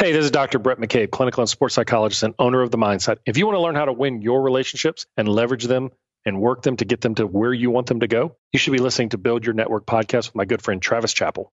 Hey, this is Dr. Bhrett McCabe, clinical and sports psychologist and owner of The MindSide. If you want to learn how to win your relationships and leverage them and work them to get them to where you want them to go, you should be listening to Build Your Network podcast with my good friend Travis Chappell.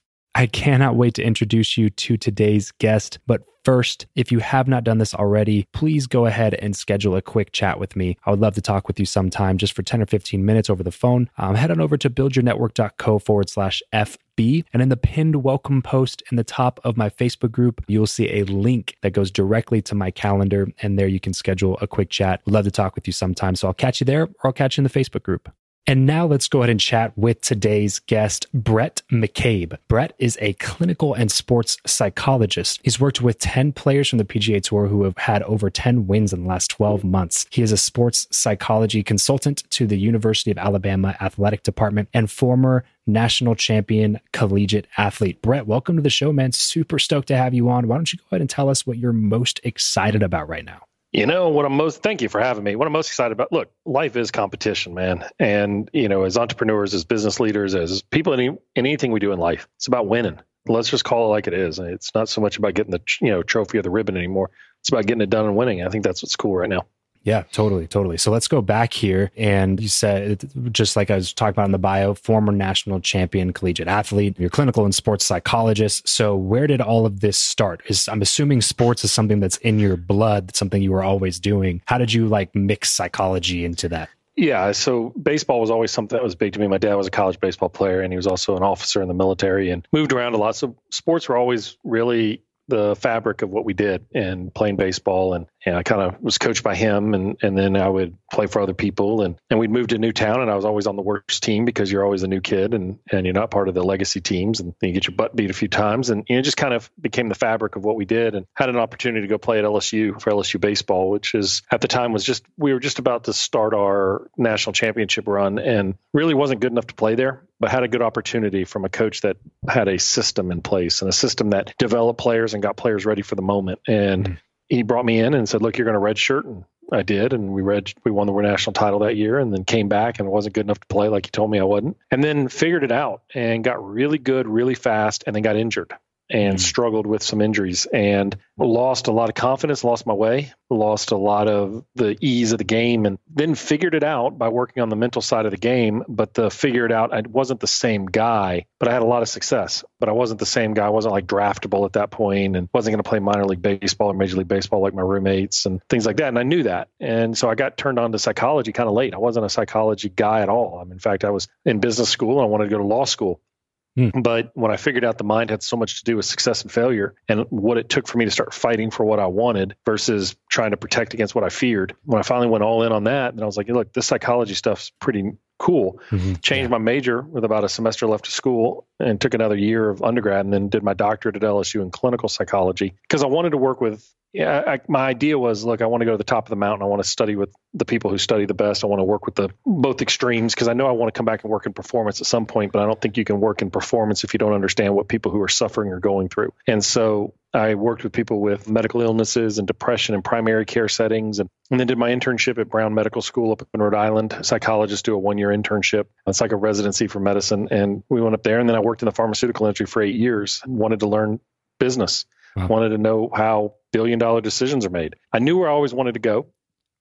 I cannot wait to introduce you to today's guest. But first, if you have not done this already, please go ahead and schedule a quick chat with me. I would love to talk with you sometime just for 10 or 15 minutes over the phone. Um, head on over to buildyournetwork.co forward slash FB. And in the pinned welcome post in the top of my Facebook group, you'll see a link that goes directly to my calendar. And there you can schedule a quick chat. Would love to talk with you sometime. So I'll catch you there or I'll catch you in the Facebook group. And now let's go ahead and chat with today's guest, Bhrett McCabe. Bhrett is a clinical and sports psychologist. He's worked with 10 players from the PGA Tour who have had over 10 wins in the last 12 months. He is a sports psychology consultant to the University of Alabama Athletic Department and former national champion collegiate athlete. Bhrett, welcome to the show, man. Super stoked to have you on. Why don't you go ahead and tell us what you're most excited about right now? You know what I'm most thank you for having me. What I'm most excited about. Look, life is competition, man. And you know, as entrepreneurs, as business leaders, as people in, in anything we do in life, it's about winning. Let's just call it like it is. It's not so much about getting the you know trophy or the ribbon anymore. It's about getting it done and winning. I think that's what's cool right now. Yeah, totally, totally. So let's go back here. And you said, just like I was talking about in the bio, former national champion collegiate athlete, you're clinical and sports psychologist. So where did all of this start? Is I'm assuming sports is something that's in your blood, something you were always doing. How did you like mix psychology into that? Yeah, so baseball was always something that was big to me. My dad was a college baseball player and he was also an officer in the military and moved around a lot. So sports were always really the fabric of what we did and playing baseball and, and I kind of was coached by him and and then I would play for other people and and we'd moved to a new town and I was always on the worst team because you're always a new kid and and you're not part of the legacy teams and you get your butt beat a few times and you know, it just kind of became the fabric of what we did and had an opportunity to go play at LSU for LSU baseball which is at the time was just we were just about to start our national championship run and really wasn't good enough to play there but had a good opportunity from a coach that had a system in place and a system that developed players and got players ready for the moment. And mm-hmm. He brought me in and said, "Look, you're going to red shirt," and I did, and we read we won the national title that year, and then came back and wasn't good enough to play like he told me I wasn't, and then figured it out and got really good really fast, and then got injured and mm struggled with some injuries and lost a lot of confidence, lost my way, lost a lot of the ease of the game, and then figured it out by working on the mental side of the game. But the figure it out, I wasn't the same guy, but I had a lot of success. But I wasn't the same guy. I wasn't like draftable at that point and wasn't going to play minor league baseball or major league baseball like my roommates and things like that. And I knew that. And so I got turned on to psychology kind of late. I wasn't a psychology guy at all. I mean, in fact, I was in business school and I wanted to go to law school. Hmm. But when I figured out the mind had so much to do with success and failure and what it took for me to start fighting for what I wanted versus trying to protect against what I feared, when I finally went all in on that, then I was like, look, this psychology stuff's pretty cool. Mm-hmm. Changed yeah. my major with about a semester left of school and took another year of undergrad and then did my doctorate at LSU in clinical psychology because I wanted to work with yeah, I, my idea was, look, I want to go to the top of the mountain. I want to study with the people who study the best. I want to work with the both extremes because I know I want to come back and work in performance at some point, but I don't think you can work in performance if you don't understand what people who are suffering are going through. And so I worked with people with medical illnesses and depression in primary care settings, and, and then did my internship at Brown Medical School up in Rhode Island. Psychologists do a one year internship. It's like a residency for medicine, and we went up there. And then I worked in the pharmaceutical industry for eight years. Wanted to learn business. Wow. Wanted to know how billion dollar decisions are made. I knew where I always wanted to go,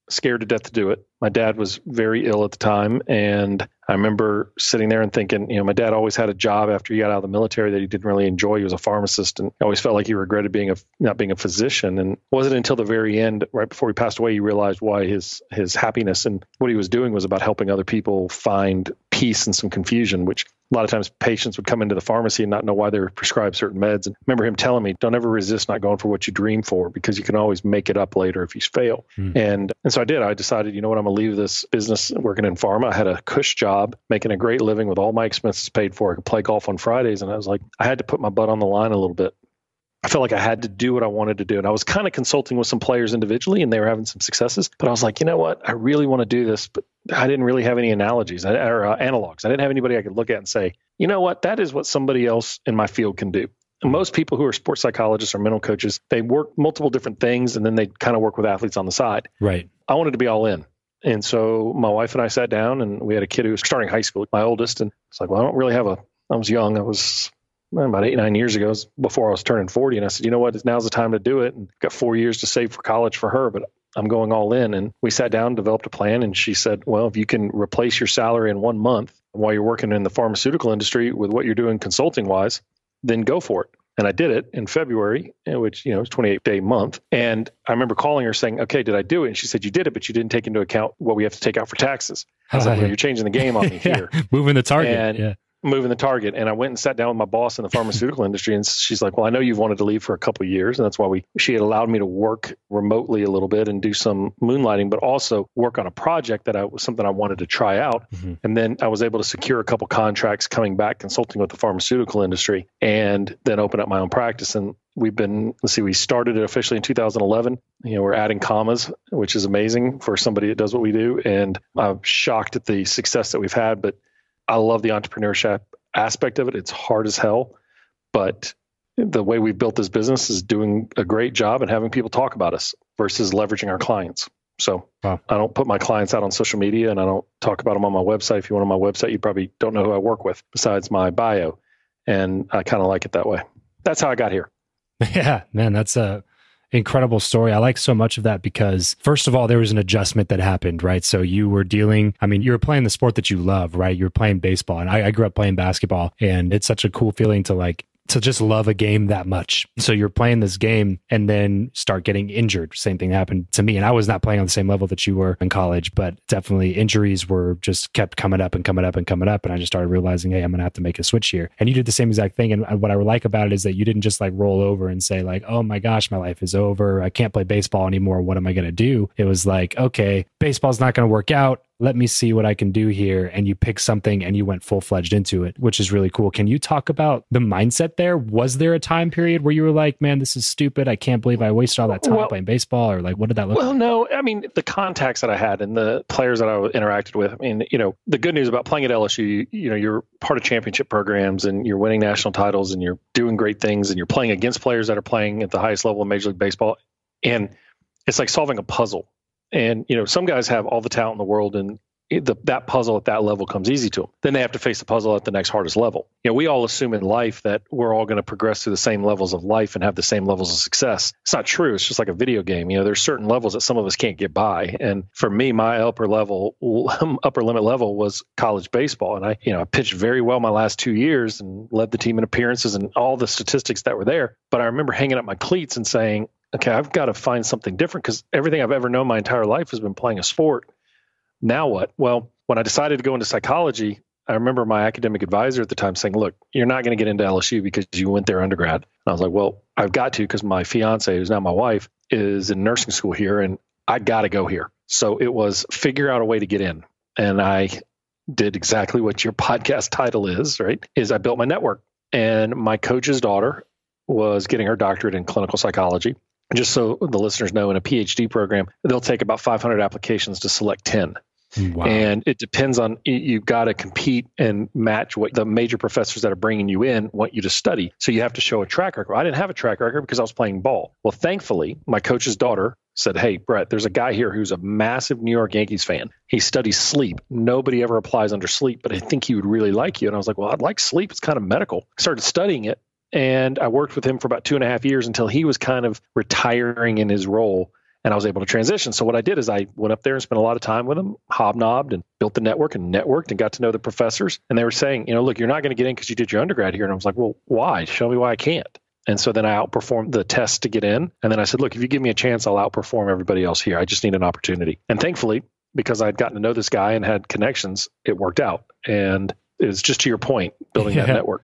scared to death to do it. My dad was very ill at the time. And I remember sitting there and thinking, you know, my dad always had a job after he got out of the military that he didn't really enjoy. He was a pharmacist and I always felt like he regretted being a, not being a physician. And it wasn't until the very end, right before he passed away, he realized why his, his happiness and what he was doing was about helping other people find peace and some confusion, which a lot of times patients would come into the pharmacy and not know why they were prescribed certain meds. And I remember him telling me, don't ever resist not going for what you dream for because you can always make it up later if you fail. Mm. And and so I did. I decided, you know what, I'm gonna leave this business working in pharma. I had a cush job, making a great living with all my expenses paid for. I could play golf on Fridays. And I was like, I had to put my butt on the line a little bit. I felt like I had to do what I wanted to do. And I was kind of consulting with some players individually and they were having some successes. But I was like, you know what? I really want to do this, but I didn't really have any analogies or uh, analogs. I didn't have anybody I could look at and say, you know what? That is what somebody else in my field can do. Most people who are sports psychologists or mental coaches, they work multiple different things and then they kind of work with athletes on the side. Right. I wanted to be all in. And so my wife and I sat down and we had a kid who was starting high school, my oldest. And it's like, well, I don't really have a, I was young. I was about eight, nine years ago, before I was turning 40. And I said, you know what? Now's the time to do it. And got four years to save for college for her, but I'm going all in. And we sat down, developed a plan. And she said, well, if you can replace your salary in one month while you're working in the pharmaceutical industry with what you're doing consulting wise, then go for it. And I did it in February, eh, which, you know, was 28 day month. And I remember calling her saying, okay, did I do it? And she said, you did it, but you didn't take into account what we have to take out for taxes. I was like, well, you're changing the game on me yeah, here. Moving the target. And, yeah moving the target and i went and sat down with my boss in the pharmaceutical industry and she's like well i know you've wanted to leave for a couple of years and that's why we she had allowed me to work remotely a little bit and do some moonlighting but also work on a project that i was something i wanted to try out. Mm-hmm. and then i was able to secure a couple contracts coming back consulting with the pharmaceutical industry and then open up my own practice. And we've been let's see we started it officially in 2011 you know we're adding commas which is amazing for somebody that does what we do. And i'm shocked at the success that we've had but I love the entrepreneurship aspect of it. It's hard as hell, but the way we've built this business is doing a great job and having people talk about us versus leveraging our clients. So wow. I don't put my clients out on social media and I don't talk about them on my website. If you went on my website, you probably don't know who I work with besides my bio. And I kind of like it that way. That's how I got here. Yeah, man, that's a incredible story. I like so much of that because, first of all, there was an adjustment that happened, right? So you were dealing, I mean, you were playing the sport that you love, right? You were playing baseball. And I, I grew up playing basketball. And it's such a cool feeling to like to just love a game that much. So you're playing this game and then start getting injured. Same thing happened to me. And I was not playing on the same level that you were in college, but definitely injuries were just kept coming up and coming up and coming up. And I just started realizing, hey, I'm going to have to make a switch here. And you did the same exact thing. And what I like about it is that you didn't just like roll over and say, like, oh my gosh, my life is over. I can't play baseball anymore. What am I going to do? It was like, okay, baseball's not going to work out let me see what I can do here. And you pick something and you went full fledged into it, which is really cool. Can you talk about the mindset there? Was there a time period where you were like, man, this is stupid. I can't believe I wasted all that time well, playing baseball? Or like, what did that look like? well, like? no, I mean, the contacts that I had and the players that I interacted with, I mean, you know, the good news about playing at LSU, you, you know, you're part of championship programs and you're winning national titles and you're doing great things and you're playing against players that are playing at the highest level of Major League Baseball. And it's like solving a puzzle. And you know, some guys have all the talent in the world, and the, that puzzle at that level comes easy to them. Then they have to face the puzzle at the next hardest level. You know, we all assume in life that we're all going to progress through the same levels of life and have the same levels of success. It's not true. It's just like a video game. You know, there's certain levels that some of us can't get by. And for me, my upper level, upper limit level was college baseball. And I, you know, I pitched very well my last two years and led the team in appearances and all the statistics that were there. But I remember hanging up my cleats and saying, okay, I've got to find something different because everything I've ever known my entire life has been playing a sport. Now what? Well, when I decided to go into psychology, I remember my academic advisor at the time saying, "Look, you're not going to get into LSU because you went there undergrad." And I was like, "Well, I've got to because my fiance, who's now my wife, is in nursing school here, and I got to go here." So it was figure out a way to get in, and I did exactly what your podcast title is. Right? Is I built my network, and my coach's daughter was getting her doctorate in clinical psychology just so the listeners know, in a PhD program, they'll take about 500 applications to select 10. Wow. And it depends on you've got to compete and match what the major professors that are bringing you in want you to study. So you have to show a track record. I didn't have a track record because I was playing ball. Well, thankfully, my coach's daughter said, Hey, Bhrett, there's a guy here who's a massive New York Yankees fan. He studies sleep. Nobody ever applies under sleep, but I think he would really like you. And I was like, Well, I'd like sleep. It's kind of medical. I started studying it and I worked with him for about two and a half years until he was kind of retiring in his role and I was able to transition. So what I did is I went up there and spent a lot of time with him, hobnobbed and built the network and networked and got to know the professors. And they were saying, you know, look, you're not going to get in because you did your undergrad here. And I was like, well, why? Show me why I can't. And so then I outperformed the test to get in. And then I said, look, if you give me a chance, I'll outperform everybody else here. I just need an opportunity. And thankfully, because I'd gotten to know this guy and had connections, it worked out. And it was just to your point, building yeah. that network.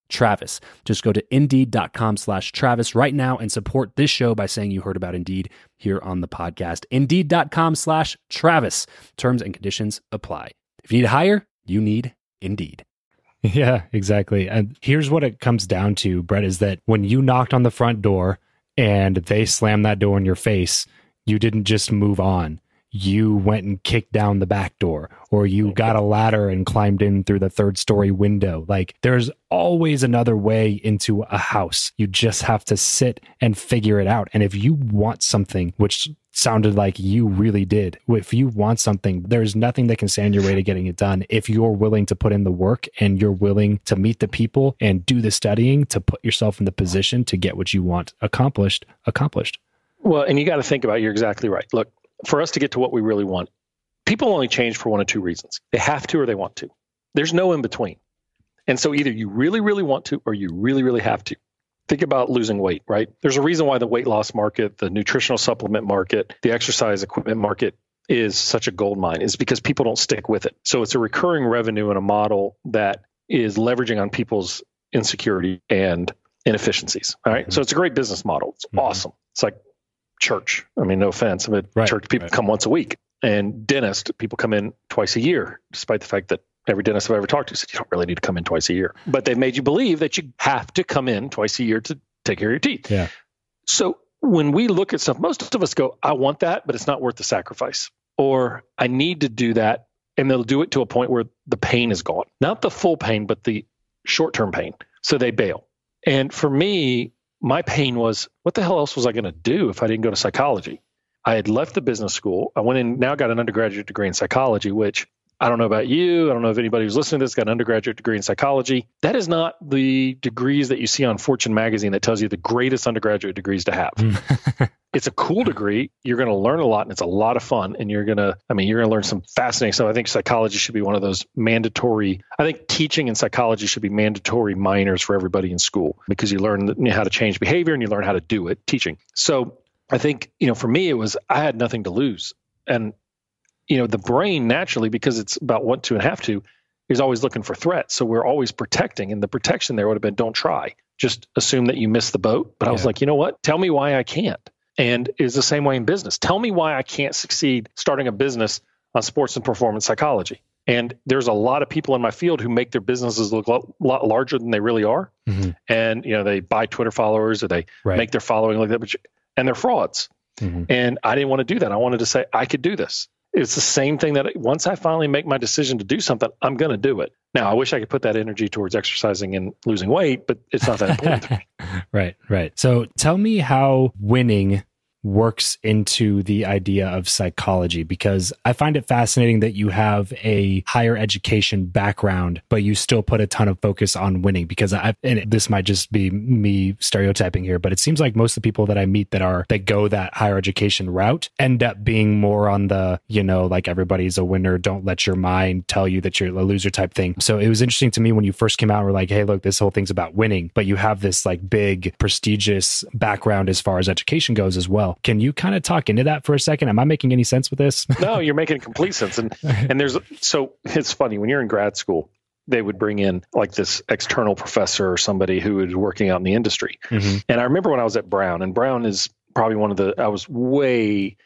Travis. Just go to indeed.com slash Travis right now and support this show by saying you heard about Indeed here on the podcast. Indeed.com slash Travis. Terms and conditions apply. If you need to hire, you need Indeed. Yeah, exactly. And here's what it comes down to, Bhrett, is that when you knocked on the front door and they slammed that door in your face, you didn't just move on you went and kicked down the back door or you got a ladder and climbed in through the third story window. Like there's always another way into a house. You just have to sit and figure it out. And if you want something, which sounded like you really did, if you want something, there's nothing that can stand your way to getting it done. If you're willing to put in the work and you're willing to meet the people and do the studying to put yourself in the position to get what you want accomplished, accomplished. Well, and you got to think about. It, you're exactly right. Look, for us to get to what we really want, people only change for one of two reasons: they have to or they want to. There's no in between. And so either you really, really want to, or you really, really have to. Think about losing weight, right? There's a reason why the weight loss market, the nutritional supplement market, the exercise equipment market is such a gold mine is because people don't stick with it. So it's a recurring revenue and a model that is leveraging on people's insecurity and inefficiencies. All right? mm-hmm. So it's a great business model. It's mm-hmm. awesome. It's like church. I mean, no offense, but right. church people right. come once a week. And dentist, people come in twice a year, despite the fact that every dentist I've ever talked to said you don't really need to come in twice a year. But they've made you believe that you have to come in twice a year to take care of your teeth. Yeah. So when we look at stuff, most of us go, I want that, but it's not worth the sacrifice. Or I need to do that. And they'll do it to a point where the pain is gone. Not the full pain, but the short term pain. So they bail. And for me, my pain was what the hell else was I going to do if I didn't go to psychology? I had left the business school. I went in, now got an undergraduate degree in psychology, which I don't know about you. I don't know if anybody who's listening to this got an undergraduate degree in psychology. That is not the degrees that you see on Fortune magazine that tells you the greatest undergraduate degrees to have. Hmm. it's a cool degree. You're going to learn a lot and it's a lot of fun. And you're going to, I mean, you're going to learn some fascinating stuff. I think psychology should be one of those mandatory, I think teaching in psychology should be mandatory minors for everybody in school because you learn how to change behavior and you learn how to do it teaching. So I think, you know, for me, it was, I had nothing to lose. And you know the brain naturally because it's about want to and have to is always looking for threats so we're always protecting and the protection there would have been don't try. Just assume that you missed the boat. But yeah. i was like you know what? Tell me why i can't. And it's the same way in business. Tell me why i can't succeed starting a business on sports and performance psychology. And there's a lot of people in my field who make their businesses look a lot larger than they really are. Mm-hmm. and you know they buy twitter followers or they right. make their following like that but and they're frauds. Mm-hmm. and i didn't want to do that. I wanted to say i could do this it's the same thing that once I finally make my decision to do something, I'm going to do it. Now, I wish I could put that energy towards exercising and losing weight, but it's not that important. right, right. So tell me how winning works into the idea of psychology because I find it fascinating that you have a higher education background, but you still put a ton of focus on winning because I, and this might just be me stereotyping here, but it seems like most of the people that I meet that are, that go that higher education route end up being more on the, you know, like everybody's a winner. Don't let your mind tell you that you're a loser type thing. So it was interesting to me when you first came out and were like, Hey, look, this whole thing's about winning, but you have this like big prestigious background as far as education goes as well. Can you kind of talk into that for a second? Am I making any sense with this? no, you're making complete sense. And and there's so it's funny when you're in grad school, they would bring in like this external professor or somebody who was working out in the industry. Mm-hmm. And I remember when I was at Brown, and Brown is probably one of the I was way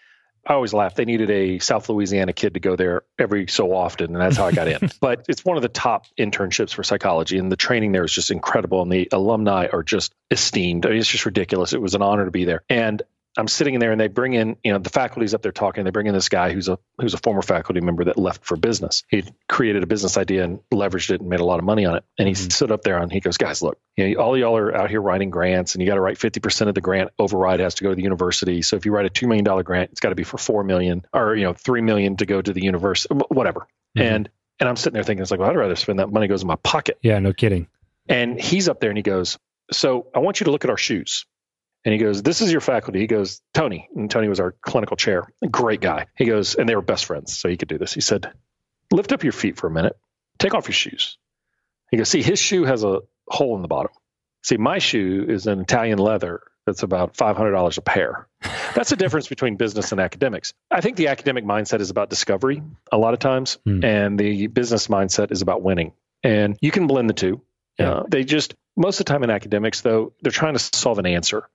I always laugh. They needed a South Louisiana kid to go there every so often, and that's how I got in. but it's one of the top internships for psychology, and the training there is just incredible, and the alumni are just esteemed. I mean, it's just ridiculous. It was an honor to be there, and I'm sitting in there and they bring in, you know, the faculty's up there talking. They bring in this guy who's a who's a former faculty member that left for business. He created a business idea and leveraged it and made a lot of money on it. And he mm-hmm. stood up there and he goes, guys, look, you know, all y'all are out here writing grants and you got to write 50% of the grant override has to go to the university. So if you write a $2 million grant, it's got to be for 4 million or, you know, 3 million to go to the university, whatever. Mm-hmm. And, and I'm sitting there thinking, it's like, well, I'd rather spend that money goes in my pocket. Yeah, no kidding. And he's up there and he goes, so I want you to look at our shoes. And he goes, This is your faculty. He goes, Tony. And Tony was our clinical chair. Great guy. He goes, and they were best friends. So he could do this. He said, Lift up your feet for a minute. Take off your shoes. He goes, See, his shoe has a hole in the bottom. See, my shoe is an Italian leather that's about $500 a pair. That's the difference between business and academics. I think the academic mindset is about discovery a lot of times, mm. and the business mindset is about winning. And you can blend the two. Yeah. Uh, they just, most of the time in academics, though, they're trying to solve an answer.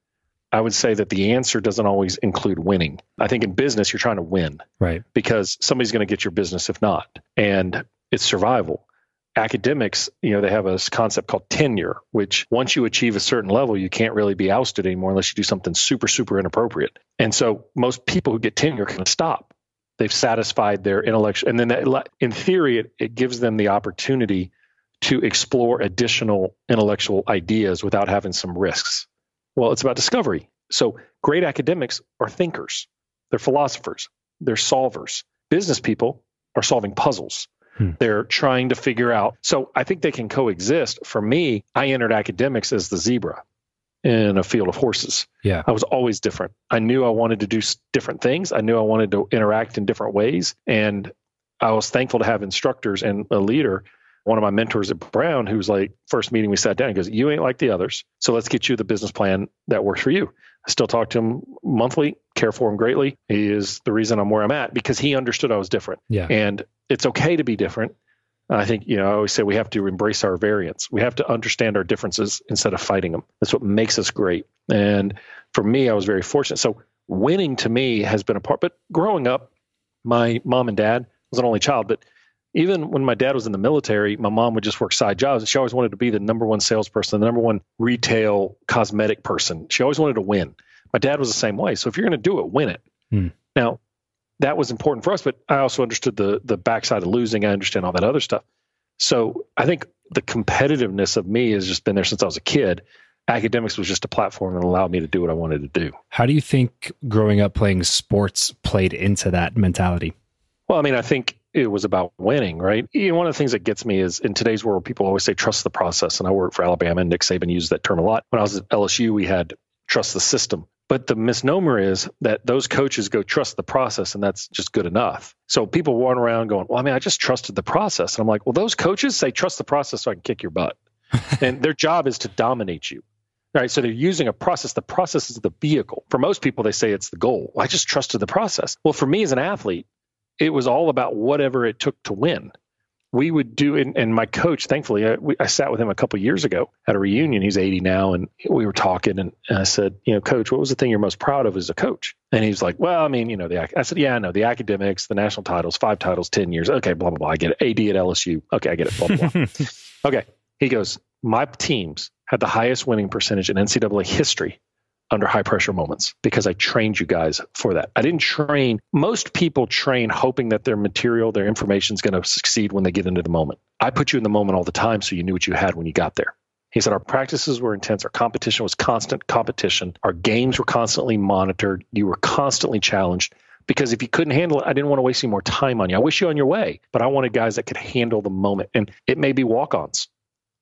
I would say that the answer doesn't always include winning. I think in business, you're trying to win. Right. Because somebody's going to get your business if not. And it's survival. Academics, you know, they have a concept called tenure, which once you achieve a certain level, you can't really be ousted anymore unless you do something super, super inappropriate. And so most people who get tenure can stop. They've satisfied their intellectual, and then that, in theory, it, it gives them the opportunity to explore additional intellectual ideas without having some risks. Well, it's about discovery. So great academics are thinkers, they're philosophers, they're solvers. Business people are solving puzzles. Hmm. They're trying to figure out. So I think they can coexist. For me, I entered academics as the zebra. in a field of horses. Yeah. I was always different. I knew I wanted to do different things. I knew I wanted to interact in different ways. And I was thankful to have instructors and a leader. One of my mentors at Brown, who's like, first meeting we sat down, he goes, You ain't like the others. So let's get you the business plan that works for you. I still talk to him monthly, care for him greatly. He is the reason I'm where I'm at because he understood I was different. Yeah. And it's okay to be different. I think, you know, I always say we have to embrace our variance. We have to understand our differences instead of fighting them. That's what makes us great. And for me, I was very fortunate. So winning to me has been a part. But growing up, my mom and dad was an only child, but even when my dad was in the military, my mom would just work side jobs. She always wanted to be the number one salesperson, the number one retail cosmetic person. She always wanted to win. My dad was the same way. So if you're going to do it, win it. Hmm. Now, that was important for us, but I also understood the the backside of losing. I understand all that other stuff. So I think the competitiveness of me has just been there since I was a kid. Academics was just a platform that allowed me to do what I wanted to do. How do you think growing up playing sports played into that mentality? Well, I mean, I think it was about winning, right? You know, one of the things that gets me is in today's world, people always say trust the process. And I work for Alabama, and Nick Saban used that term a lot. When I was at LSU, we had trust the system. But the misnomer is that those coaches go trust the process, and that's just good enough. So people run around going, Well, I mean, I just trusted the process. And I'm like, Well, those coaches say trust the process so I can kick your butt. and their job is to dominate you. Right. So they're using a process. The process is the vehicle. For most people, they say it's the goal. Well, I just trusted the process. Well, for me as an athlete, it was all about whatever it took to win. We would do, and, and my coach, thankfully, I, we, I sat with him a couple years ago at a reunion. He's 80 now, and we were talking, and, and, I said, you know, coach, what was the thing you're most proud of as a coach? And he's like, well, I mean, you know, the I said, yeah, I know the academics, the national titles, five titles, 10 years. Okay, blah blah blah. I get it. AD at LSU. Okay, I get it. Blah blah blah. okay. He goes, my teams had the highest winning percentage in NCAA history under high pressure moments because I trained you guys for that. I didn't train, most people train hoping that their material, their information is going to succeed when they get into the moment. I put you in the moment all the time so you knew what you had when you got there. He said, Our practices were intense. Our competition was constant competition. Our games were constantly monitored. You were constantly challenged because if you couldn't handle it, I didn't want to waste any more time on you. I wish you on your way, but I wanted guys that could handle the moment. And it may be walk ons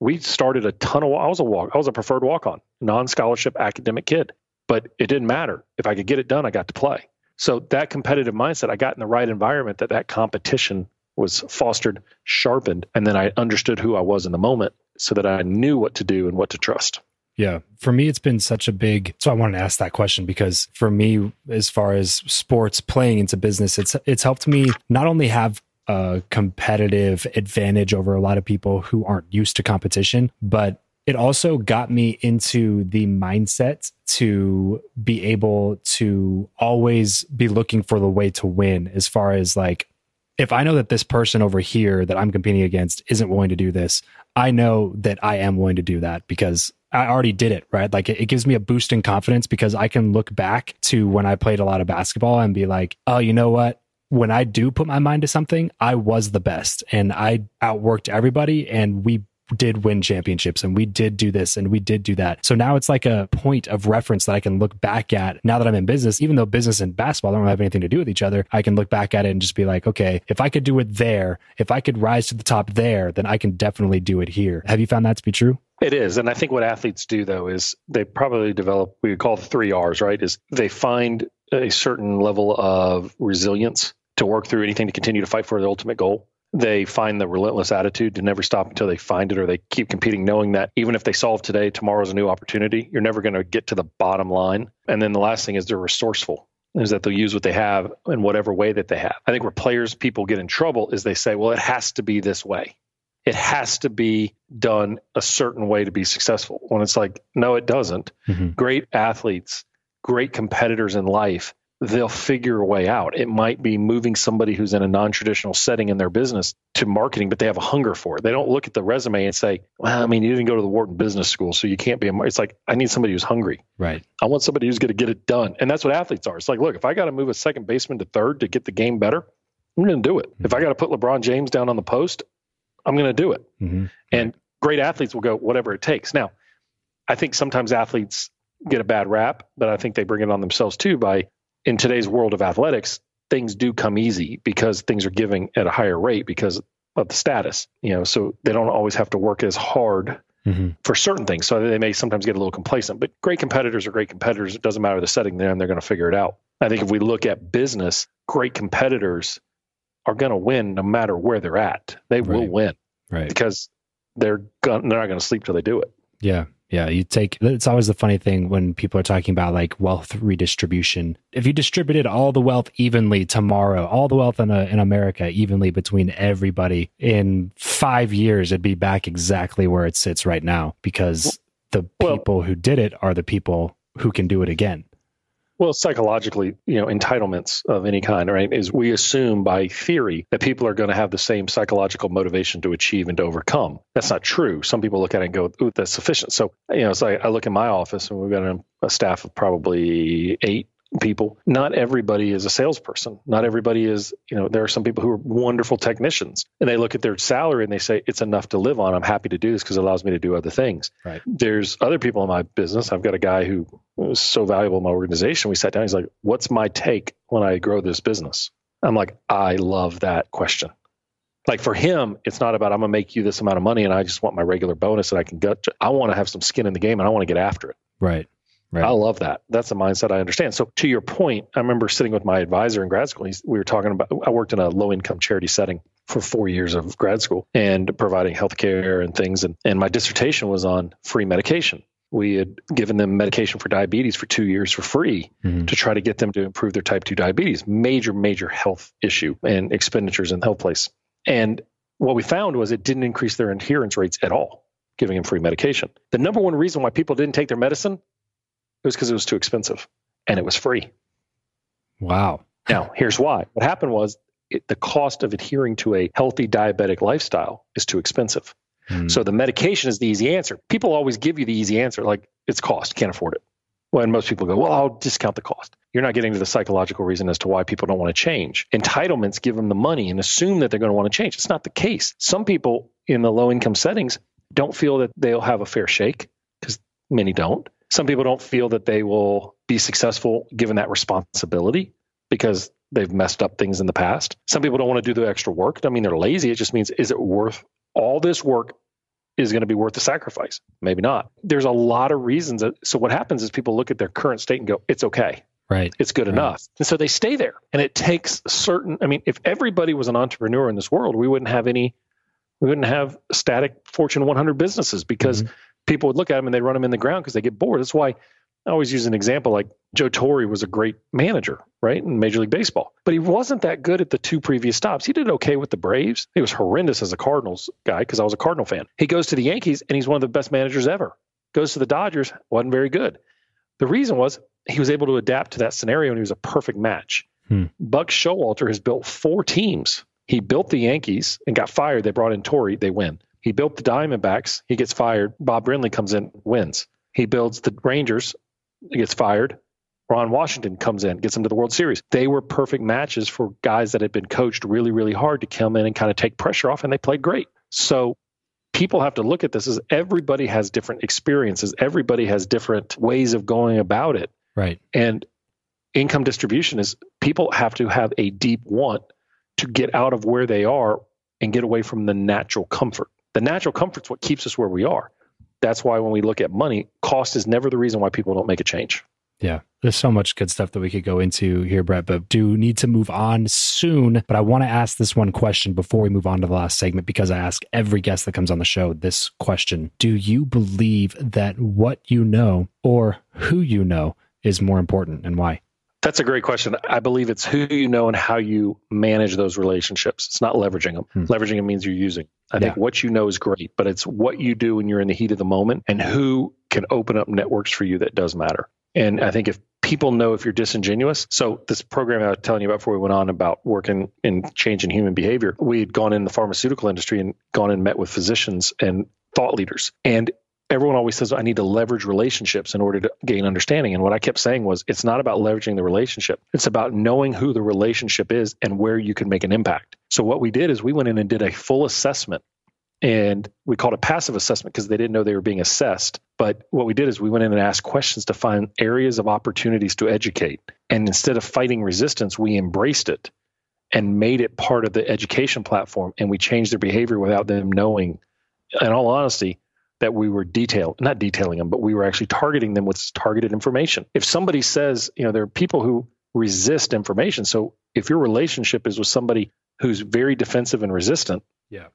we started a ton of. I was a walk. I was a preferred walk on, non-scholarship academic kid, but it didn't matter if I could get it done. I got to play. So that competitive mindset, I got in the right environment. That that competition was fostered, sharpened, and then I understood who I was in the moment, so that I knew what to do and what to trust. Yeah. For me, it's been such a big. So I wanted to ask that question because for me, as far as sports playing into business, it's it's helped me not only have a competitive advantage over a lot of people who aren't used to competition, but it also got me into the mindset to be able to always be looking for the way to win as far as like if I know that this person over here that I'm competing against isn't willing to do this, I know that I am willing to do that because I already did it, right? Like it, it, gives me a boost in confidence because I can look back to when I played a lot of basketball and be like, oh, you know what? When I do put my mind to something, I was the best and I outworked everybody and we did win championships and we did do this and we did do that. So now it's like a point of reference that I can look back at now that I'm in business, even though business and basketball don't have anything to do with each other. I can look back at it and just be like, okay, if I could do it there, if I could rise to the top there, then I can definitely do it here. Have you found that to be true? It is. And I think what athletes do though is they probably develop, we call the three R's, right? Is they find a certain level of resilience to work through anything to continue to fight for the ultimate goal they find the relentless attitude to never stop until they find it or they keep competing knowing that even if they solve today tomorrow's a new opportunity you're never going to get to the bottom line. And then the last thing is they're resourceful is that they'll use what they have in whatever way that they have. I think where players people get in trouble is they say well it has to be this way. It has to be done a certain way to be successful. When it's like no it doesn't. Mm-hmm. great athletes great competitors in life they'll figure a way out. It might be moving somebody who's in a non traditional setting in their business to marketing, but they have a hunger for it. They don't look at the resume and say, well, I mean, you didn't go to the Wharton Business School, so you can't be a, it's like, I need somebody who's hungry. Right. I want somebody who's going to get it done. And that's what athletes are. It's like, look, if I got to move a second baseman to third to get the game better, I'm going to do it. Mm-hmm. If I got to put LeBron James down on the post, I'm going to do it. Mm-hmm. And great athletes will go whatever it takes. Now, I think sometimes athletes get a bad rap, but I think they bring it on themselves too by in today's world of athletics, things do come easy because things are giving at a higher rate because of the status. You know, so they don't always have to work as hard mm-hmm. for certain things. So they may sometimes get a little complacent, but great competitors are great competitors. It doesn't matter the setting they're in, they're going to figure it out. I think if we look at business, great competitors are going to win no matter where they're at. They right. will win. Right. Because they're, going they're not going to sleep till they do it. Yeah. Yeah, you take it's always the funny thing when people are talking about like wealth redistribution. If you distributed all the wealth evenly tomorrow, all the wealth in a, in America evenly between everybody in 5 years it'd be back exactly where it sits right now because the people well, who did it are the people who can do it again. Well, psychologically, you know, entitlements of any kind, right, is we assume by theory that people are going to have the same psychological motivation to achieve and to overcome. That's not true. Some people look at it and go, ooh, that's sufficient. So, you know, it's like I look in my office and we've got a, a staff of probably eight people. Not everybody is a salesperson. Not everybody is, you know, there are some people who are wonderful technicians and they look at their salary and they say, it's enough to live on. I'm happy to do this because it allows me to do other things. Right. There's other people in my business. I've got a guy who was so valuable in my organization. We sat down. He's like, what's my take when I grow this business? I'm like, I love that question. Like for him, it's not about I'm gonna make you this amount of money and I just want my regular bonus and I can get. I want to have some skin in the game and I want to get after it. Right. Right. I love that. That's a mindset I understand. So to your point, I remember sitting with my advisor in grad school. He's, we were talking about. I worked in a low income charity setting for four years of grad school and providing healthcare and things. And and my dissertation was on free medication. We had given them medication for diabetes for two years for free mm-hmm. to try to get them to improve their type two diabetes. Major, major health issue and expenditures in the health place. And what we found was it didn't increase their adherence rates at all giving them free medication. The number one reason why people didn't take their medicine was because it was too expensive and it was free. Wow. Now, here's why. What happened was it, the cost of adhering to a healthy diabetic lifestyle is too expensive. Mm. So the medication is the easy answer. People always give you the easy answer, like it's cost, can't afford it. When most people go, well, I'll discount the cost. You're not getting to the psychological reason as to why people don't want to change. Entitlements give them the money and assume that they're going to want to change. It's not the case. Some people in the low income settings don't feel that they'll have a fair shake because many don't. Some people don't feel that they will be successful given that responsibility because they've messed up things in the past. Some people don't want to do the extra work. I mean, they're lazy. It just means, is it worth all this work? Is going to be worth the sacrifice? Maybe not. There's a lot of reasons. That, so what happens is people look at their current state and go, "It's okay, right? It's good right. enough," and so they stay there. And it takes certain. I mean, if everybody was an entrepreneur in this world, we wouldn't have any. We wouldn't have static Fortune 100 businesses because mm-hmm people would look at them and they run them in the ground because they get bored. That's why I always use an example like Joe Torre was a great manager, right, in Major League Baseball, but he wasn't that good at the two previous stops. He did okay with the Braves. He was horrendous as a Cardinals guy because I was a Cardinal fan. He goes to the Yankees and he's one of the best managers ever. Goes to the Dodgers, wasn't very good. The reason was he was able to adapt to that scenario and he was a perfect match. Hmm. Buck Showalter has built four teams. He built the Yankees and got fired. They brought in Torre, they win. He built the Diamondbacks. He gets fired. Bob Brenly comes in, wins. He builds the Rangers. He gets fired. Ron Washington comes in, gets them to the World Series. They were perfect matches for guys that had been coached really, really hard to come in and kind of take pressure off, and they played great. So people have to look at this as everybody has different experiences. Everybody has different ways of going about it. Right. And income distribution is people have to have a deep want to get out of where they are and get away from the natural comfort. The natural comfort's what keeps us where we are. That's why when we look at money, cost is never the reason why people don't make a change. Yeah, there's so much good stuff that we could go into here, Bhrett, but do need to move on soon. But I want to ask this one question before we move on to the last segment because I ask every guest that comes on the show this question Do you believe that what you know or who you know is more important and why? That's a great question. I believe it's who you know and how you manage those relationships. It's not leveraging them. Hmm. Leveraging them means you're using. I think what you know is great, but it's what you do when you're in the heat of the moment and who can open up networks for you that does matter. And I think if people know if you're disingenuous, so this program I was telling you about before we went on about working in changing human behavior, we had gone in the pharmaceutical industry and gone and met with physicians and thought leaders. And everyone always says I need to leverage relationships in order to gain understanding. And what I kept saying was it's not about leveraging the relationship. It's about knowing who the relationship is and where you can make an impact. So what we did is we went in and did a full assessment and we called it passive assessment because they didn't know they were being assessed. But what we did is we went in and asked questions to find areas of opportunities to educate. And instead of fighting resistance, we embraced it and made it part of the education platform and we changed their behavior without them knowing. In all honesty, that we were detail not detailing them, but we were actually targeting them with targeted information. If somebody says, you know, there are people who resist information. So if your relationship is with somebody who's very defensive and resistant, yeah.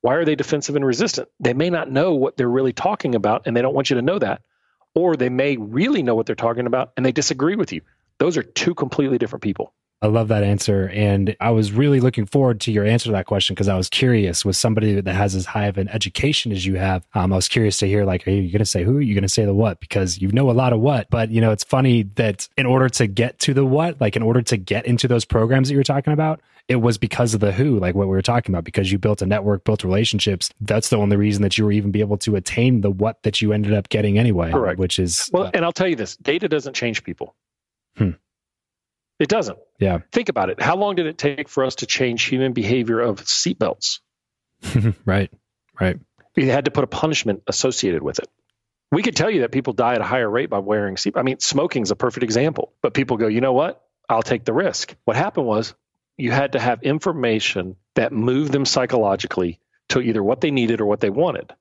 Why are they defensive and resistant? They may not know what they're really talking about and they don't want you to know that. Or they may really know what they're talking about and they disagree with you. Those are two completely different people. I love that answer. And I was really looking forward to your answer to that question because I was curious with somebody that has as high of an education as you have. Um, I was curious to hear, like, are you going to say who? Are you going to say the what? Because you know a lot of what. But, you know, it's funny that in order to get to the what, like in order to get into those programs that you're talking about, it was because of the who, like what we were talking about, because you built a network, built relationships. That's the only reason that you were even be able to attain the what that you ended up getting anyway. Correct. Which is well, uh, and I'll tell you this: data doesn't change people. It doesn't. Yeah. Think about it. How long did it take for us to change human behavior of seatbelts? right. Right. We had to put a punishment associated with it. We could tell you that people die at a higher rate by wearing seat. I mean, smoking is a perfect example. But people go, you know what? I'll take the risk. What happened was you had to have information that moved them psychologically to either what they needed or what they wanted.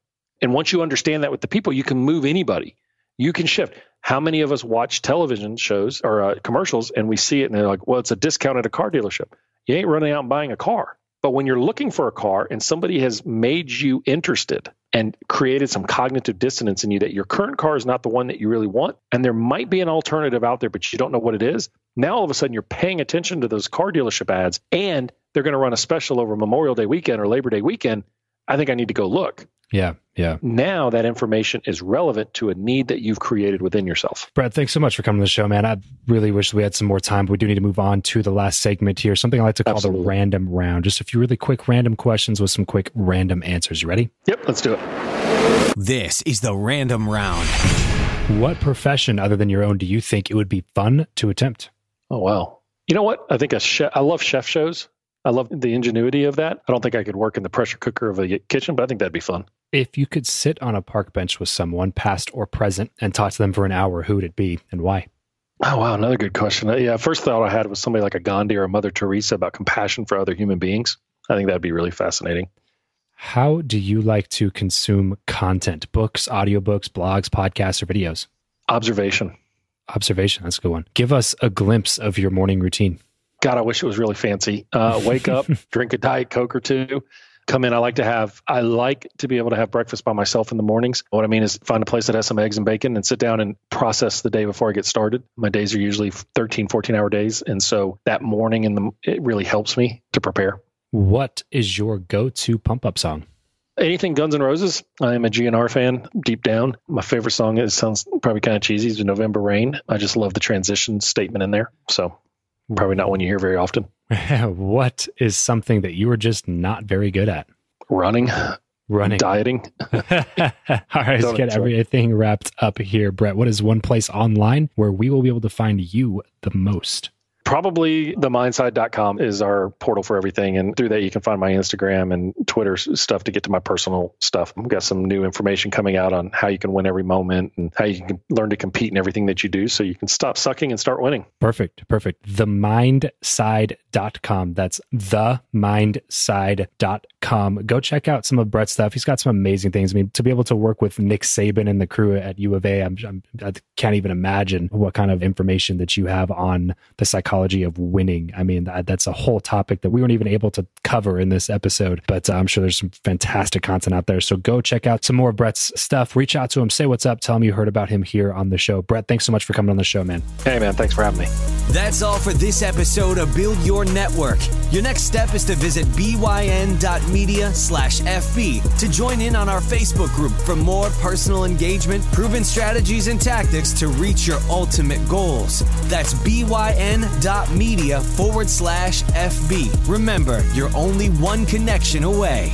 And once you understand that with the people, you can move anybody. You can shift. How many of us watch television shows or uh, commercials and we see it and they're like, well, it's a discount at a car dealership. You ain't running out and buying a car. But when you're looking for a car and somebody has made you interested and created some cognitive dissonance in you that your current car is not the one that you really want, and there might be an alternative out there, but you don't know what it is, now all of a sudden you're paying attention to those car dealership ads and they're going to run a special over Memorial Day weekend or Labor Day weekend. I think I need to go look. Yeah, yeah. Now that information is relevant to a need that you've created within yourself. Bhrett, thanks so much for coming to the show, man. I really wish we had some more time, but we do need to move on to the last segment here, something I like to call Absolutely. the random round. Just a few really quick random questions with some quick random answers. You ready? Yep, let's do it. This is the random round. What profession other than your own do you think it would be fun to attempt? Oh, wow. You know what? I think a chef, I love chef shows. I love the ingenuity of that. I don't think I could work in the pressure cooker of a kitchen, but I think that'd be fun. If you could sit on a park bench with someone, past or present, and talk to them for an hour, who would it be and why? Oh, wow. Another good question. Yeah. First thought I had was somebody like a Gandhi or a Mother Teresa about compassion for other human beings. I think that'd be really fascinating. How do you like to consume content? Books, audiobooks, blogs, podcasts, or videos? Observation. Observation. That's a good one. Give us a glimpse of your morning routine. God, I wish it was really fancy. Uh, wake up, drink a Diet Coke or two, come in. I like to have, I like to be able to have breakfast by myself in the mornings. What I mean is find a place that has some eggs and bacon and sit down and process the day before I get started. My days are usually 13, 14 hour days. And so that morning in the, it really helps me to prepare. What is your go to pump up song? Anything Guns N' Roses. I am a GNR fan deep down. My favorite song is sounds probably kind of cheesy. Is November Rain. I just love the transition statement in there. So probably not one you hear very often. what is something that you are just not very good at? Running. Running. Dieting. All right, let's get everything wrapped up here. Bhrett, what is one place online where we will be able to find you the most? Probably the mindside.com is our portal for everything. And through that, you can find my Instagram and Twitter stuff to get to my personal stuff. I've got some new information coming out on how you can win every moment and how you can learn to compete in everything that you do so you can stop sucking and start winning. Perfect. Perfect. Themindside.com. That's themindside.com. Go check out some of Bhrett's stuff. He's got some amazing things. I mean, to be able to work with Nick Saban and the crew at U of A, I'm, I'm, I can't even imagine what kind of information that you have on the psychology psychology of winning. I mean, that, that's a whole topic that we weren't even able to cover in this episode, but uh, I'm sure there's some fantastic content out there. So go check out some more Bhrett's stuff. Reach out to him, say what's up, tell him you heard about him here on the show. Bhrett, thanks so much for coming on the show, man. Hey, man, thanks for having me. That's all for this episode of Build Your Network. Your next step is to visit byn.media slash FB to join in on our Facebook group for more personal engagement, proven strategies, and tactics to reach your ultimate goals. That's byn.media media forward slash FB. Remember, you're only one connection away.